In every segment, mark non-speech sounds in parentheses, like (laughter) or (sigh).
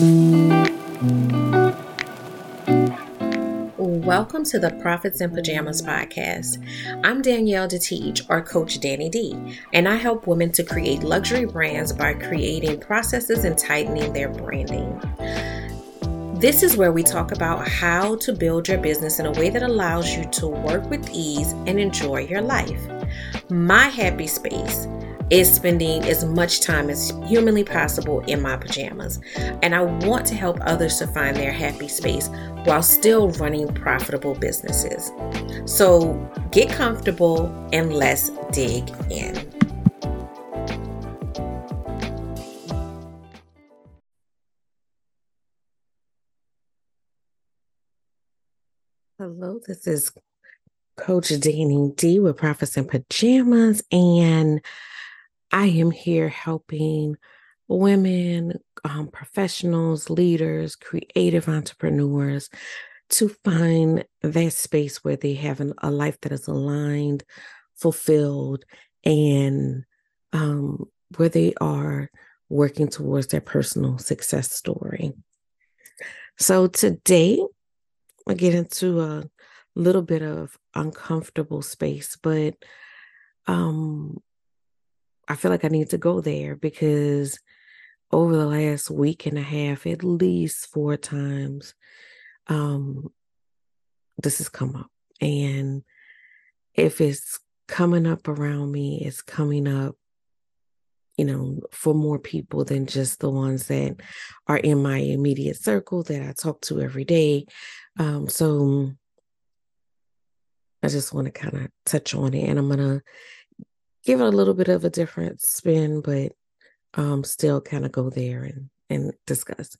Welcome to the Profits in Pajamas podcast. I'm Danielle Detiege, or Coach Danni D, and I help women to create luxury brands by creating processes and tightening their branding. This is where we talk about how to build your business in a way that allows you to work with ease and enjoy your life. My happy space is spending as much time as humanly possible in my pajamas. And I want to help others to find their happy space while still running profitable businesses. So get comfortable and let's dig in. Hello, this is Coach Danni D with Profits in Pajamas, and I am here helping women, um, professionals, leaders, creative entrepreneurs to find that space where they have an, a life that is aligned, fulfilled, and um, where they are working towards their personal success story. So today I get into a little bit of uncomfortable space, but um, I feel like I need to go there because over the last week and a half, at least four times, um, this has come up. And if it's coming up around me, it's coming up, you know, for more people than just the ones that are in my immediate circle that I talk to every day. Um, so I just want to kind of touch on it and I'm going to give it a little bit of a different spin, but um, still kind of go there and, and discuss.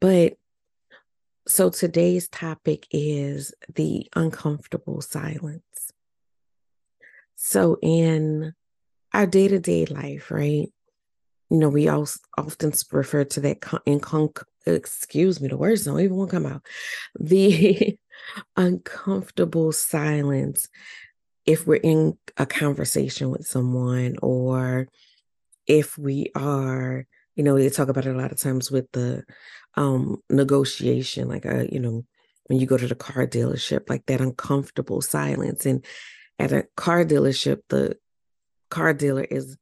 But so today's topic is the uncomfortable silence. So in our day to day life, right? You know, we all often refer to that in con- excuse me, the words don't even want to come out. The (laughs) uncomfortable silence if we're in a conversation with someone or if we are you know they talk about it a lot of times with the um negotiation like a uh, you know when you go to the car dealership like that uncomfortable silence. And at a car dealership the car dealer is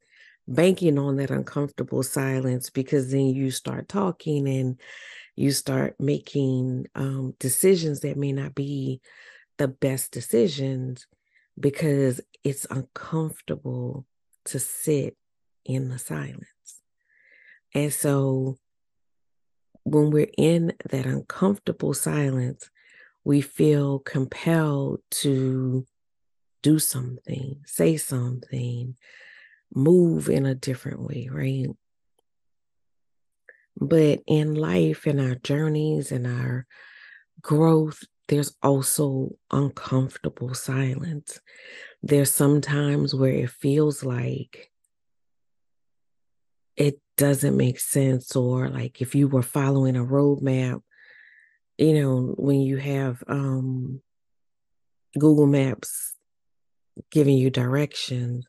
banking on that uncomfortable silence because then you start talking and you start making um, decisions that may not be the best decisions because it's uncomfortable to sit in the silence. And so when we're in that uncomfortable silence, we feel compelled to do something, say something, move in a different way, right? But in life, in our journeys, in our growth, there's also uncomfortable silence. There's sometimes where it feels like it doesn't make sense, or like if you were following a roadmap, you know, when you have um, Google Maps giving you directions,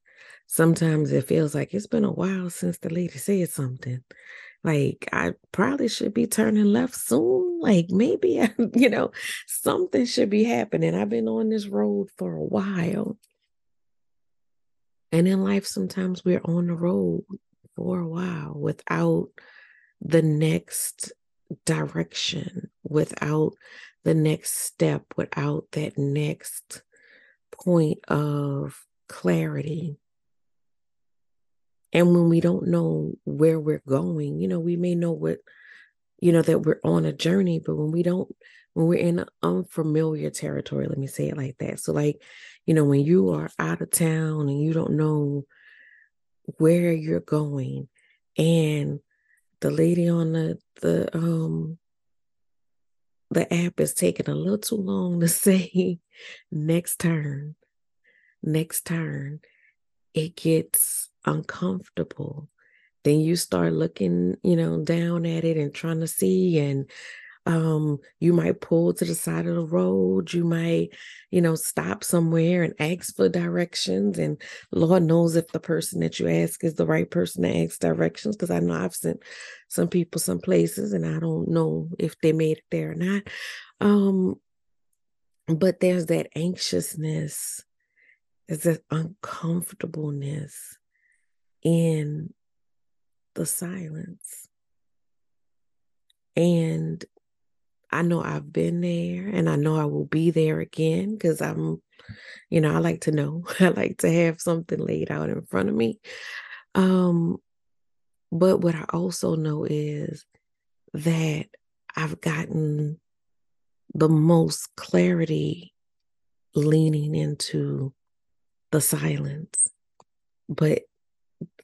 sometimes it feels like it's been a while since the lady said something. Like I probably should be turning left soon. Like maybe I, (laughs) you know, something should be happening. I've been on this road for a while. And in life, sometimes we're on the road for a while without the next direction, without the next step, without that next point of clarity. And when we don't know where we're going, you know, we may know what, you know, that we're on a journey, but when we don't, when we're in unfamiliar territory, let me say it like that. So, like, you know, when you are out of town and you don't know where you're going, and the lady on the the um the app is taking a little too long to (laughs) say next turn, next turn, it gets uncomfortable. Then you start looking, you know, down at it and trying to see. And Um, you might pull to the side of the road. You might, you know, stop somewhere and ask for directions. And Lord knows if the person that you ask is the right person to ask directions. Because I know I've sent some people some places and I don't know if they made it there or not. Um, but there's that anxiousness, there's that uncomfortableness in the silence. And I know I've been there and I know I will be there again because I'm, you know, I like to know. (laughs) I like to have something laid out in front of me. Um, but what I also know is that I've gotten the most clarity leaning into the silence. But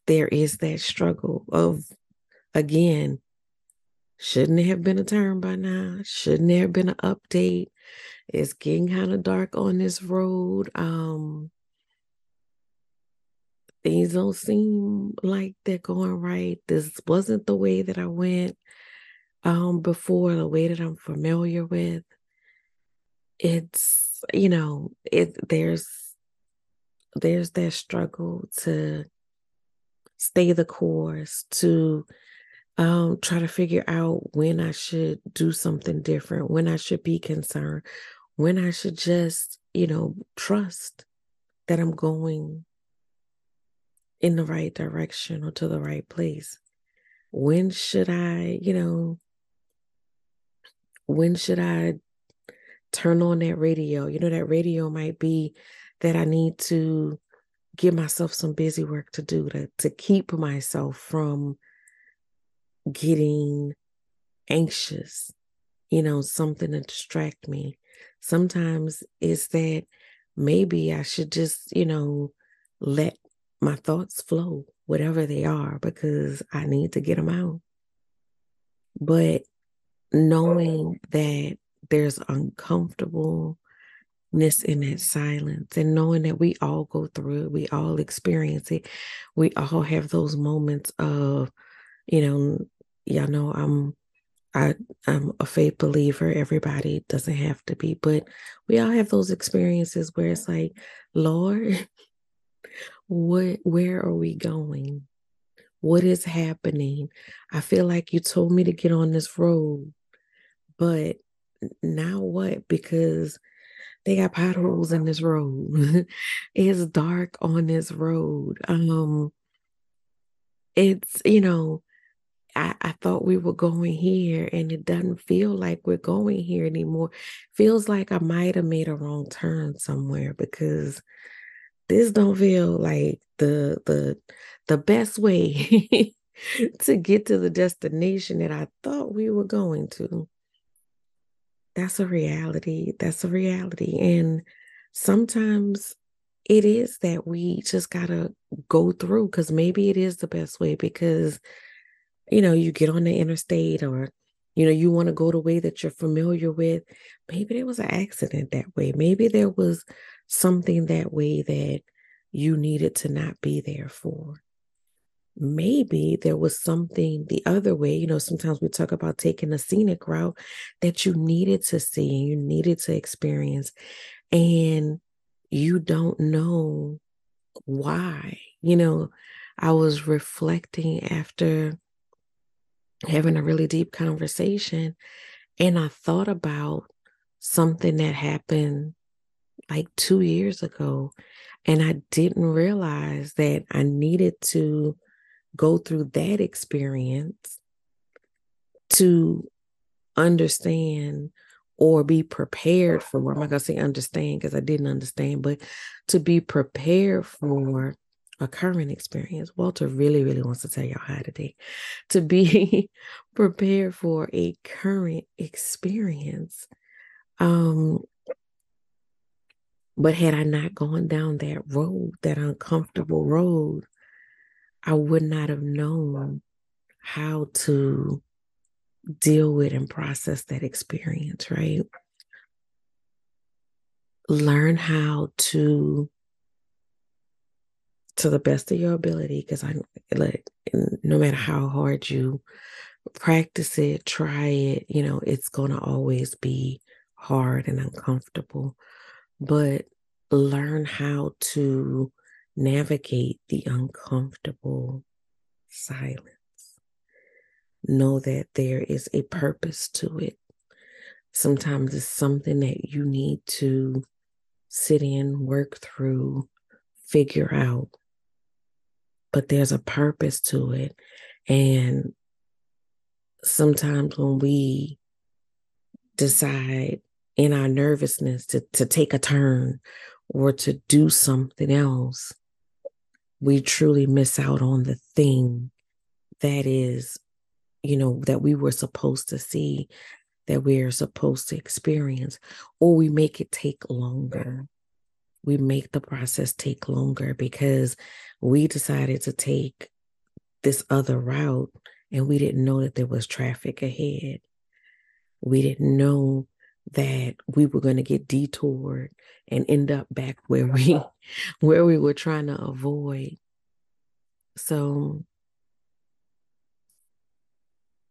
there is that struggle of, again, shouldn't it have been a turn by now? Shouldn't there have been an update? It's getting kind of dark on this road. Um, things don't seem like they're going right. This wasn't the way that I went um before, the way that I'm familiar with. It's, you know, it there's there's that struggle to stay the course, to um, try to figure out when I should do something different, when I should be concerned, when I should just, you know, trust that I'm going in the right direction or to the right place. When should I, you know, when should I turn on that radio? You know, that radio might be that I need to give myself some busy work to do to, to keep myself from getting anxious, you know, something to distract me. Sometimes it's that maybe I should just, you know, let my thoughts flow, whatever they are, because I need to get them out. But knowing that there's uncomfortable in that silence and knowing that we all go through it, we all experience it. We all have those moments of, you know, y'all know I'm I I'm a faith believer. Everybody doesn't have to be, but we all have those experiences where it's like, Lord, (laughs) what where are we going? What is happening? I feel like you told me to get on this road, but now what? Because they got potholes in this road. (laughs) it's dark on this road. Um, it's you know, I, I thought we were going here, and it doesn't feel like we're going here anymore. Feels like I might have made a wrong turn somewhere because this don't feel like the the the best way (laughs) to get to the destination that I thought we were going to that's a reality. That's a reality. And sometimes it is that we just got to go through because maybe it is the best way because, you know, you get on the interstate or, you know, you want to go the way that you're familiar with. Maybe there was an accident that way. Maybe there was something that way that you needed to not be there for maybe there was something the other way. You know, sometimes we talk about taking a scenic route that you needed to see and you needed to experience, and you don't know why. You know, I was reflecting after having a really deep conversation, and I thought about something that happened like two years ago. And I didn't realize that I needed to go through that experience to understand or be prepared for. I'm not going to say understand because I didn't understand, but to be prepared for a current experience. Walter really, really wants to tell y'all how today. To be (laughs) prepared for a current experience. Um, but had I not gone down that road, that uncomfortable road, I would not have known how to deal with and process that experience, right? Learn how to, to the best of your ability, because I like no matter how hard you practice it, try it. You know, it's going to always be hard and uncomfortable, but learn how to navigate the uncomfortable silence. Know that there is a purpose to it. Sometimes it's something that you need to sit in, work through, figure out. But there's a purpose to it. And sometimes when we decide in our nervousness to, to take a turn or to do something else, we truly miss out on the thing that is, you know, that we were supposed to see, that we're supposed to experience, or we make it take longer. We make the process take longer because we decided to take this other route and we didn't know that there was traffic ahead. We didn't know that we were going to get detoured and end up back where we where we were trying to avoid. So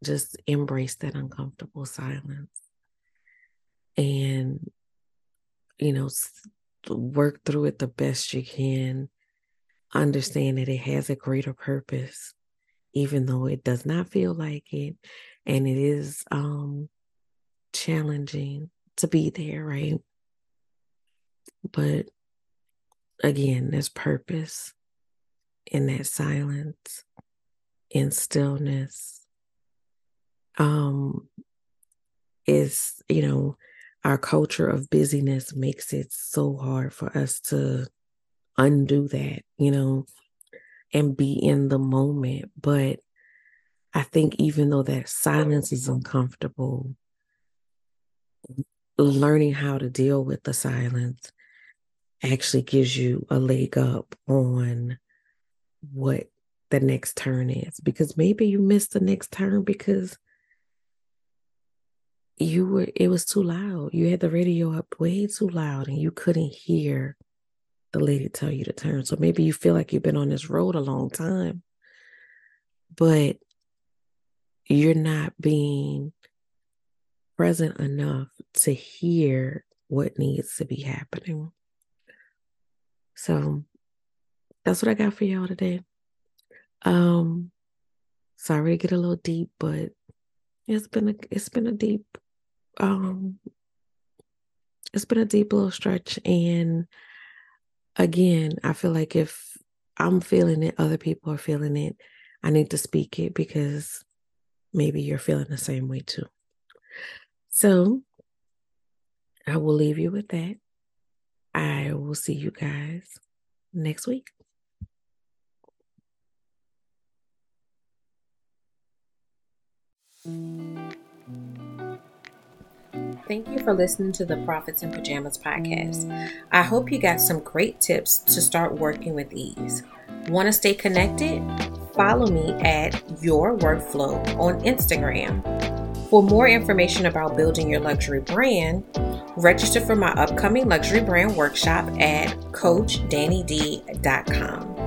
just embrace that uncomfortable silence and you know work through it the best you can. Understand that it has a greater purpose even though it does not feel like it. And it is um challenging to be there, right? But again, there's purpose in that silence, in stillness. Um, is you know, our culture of busyness makes it so hard for us to undo that, you know, and be in the moment. But I think even though that silence is uncomfortable, learning how to deal with the silence actually gives you a leg up on what the next turn is. Because maybe you missed the next turn because you were it was too loud. You had the radio up way too loud and you couldn't hear the lady tell you to turn. So maybe you feel like you've been on this road a long time but you're not being present enough to hear what needs to be happening. So that's what I got for y'all today. Um sorry to get a little deep, but it's been a it's been a deep um it's been a deep little stretch and again, I feel like if I'm feeling it, other people are feeling it. I need to speak it because maybe you're feeling the same way too. So I will leave you with that. I will see you guys next week. Thank you for listening to the Profits in Pajamas podcast. I hope you got some great tips to start working with ease. Want to stay connected? Follow me at Your Workflow on Instagram for more information about building your luxury brand, register for my upcoming luxury brand workshop at CoachDanniD.com.